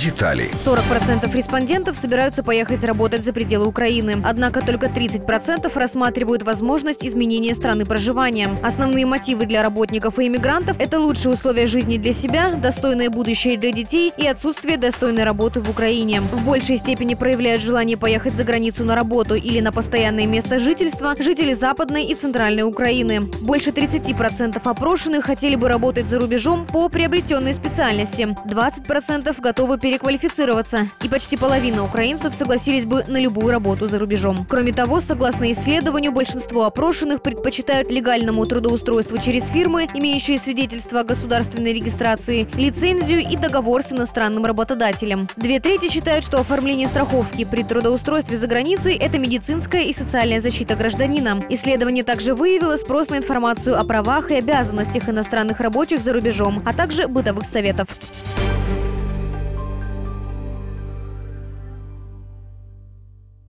детали. 40% респондентов собираются поехать работать за пределы Украины. Однако только 30% рассматривают возможность изменения страны проживания. Основные мотивы для работников и иммигрантов – это лучшие условия жизни для себя, достойное будущее для детей и отсутствие достойной работы в Украине. В большей степени проявляют желание поехать за границу на работу или на постоянное место жительства жители Западной и Центральной Украины. Больше 30% опрошенных хотели бы работать за рубежом по приобретенной специальности. 20% готовы переквалифицироваться. И почти половина украинцев согласились бы на любую работу за рубежом. Кроме того, согласно исследованию, большинство опрошенных предпочитают легальному трудоустройству через фирмы, имеющие свидетельство о государственной регистрации, лицензию и договор с иностранным работодателем. Две трети считают, что оформление страховки при трудоустройстве за границей – это медицинская и социальная защита гражданина. Исследование также выявило спрос на информацию о правах и обязанностях иностранных рабочих за рубежом, а также бытовых советов.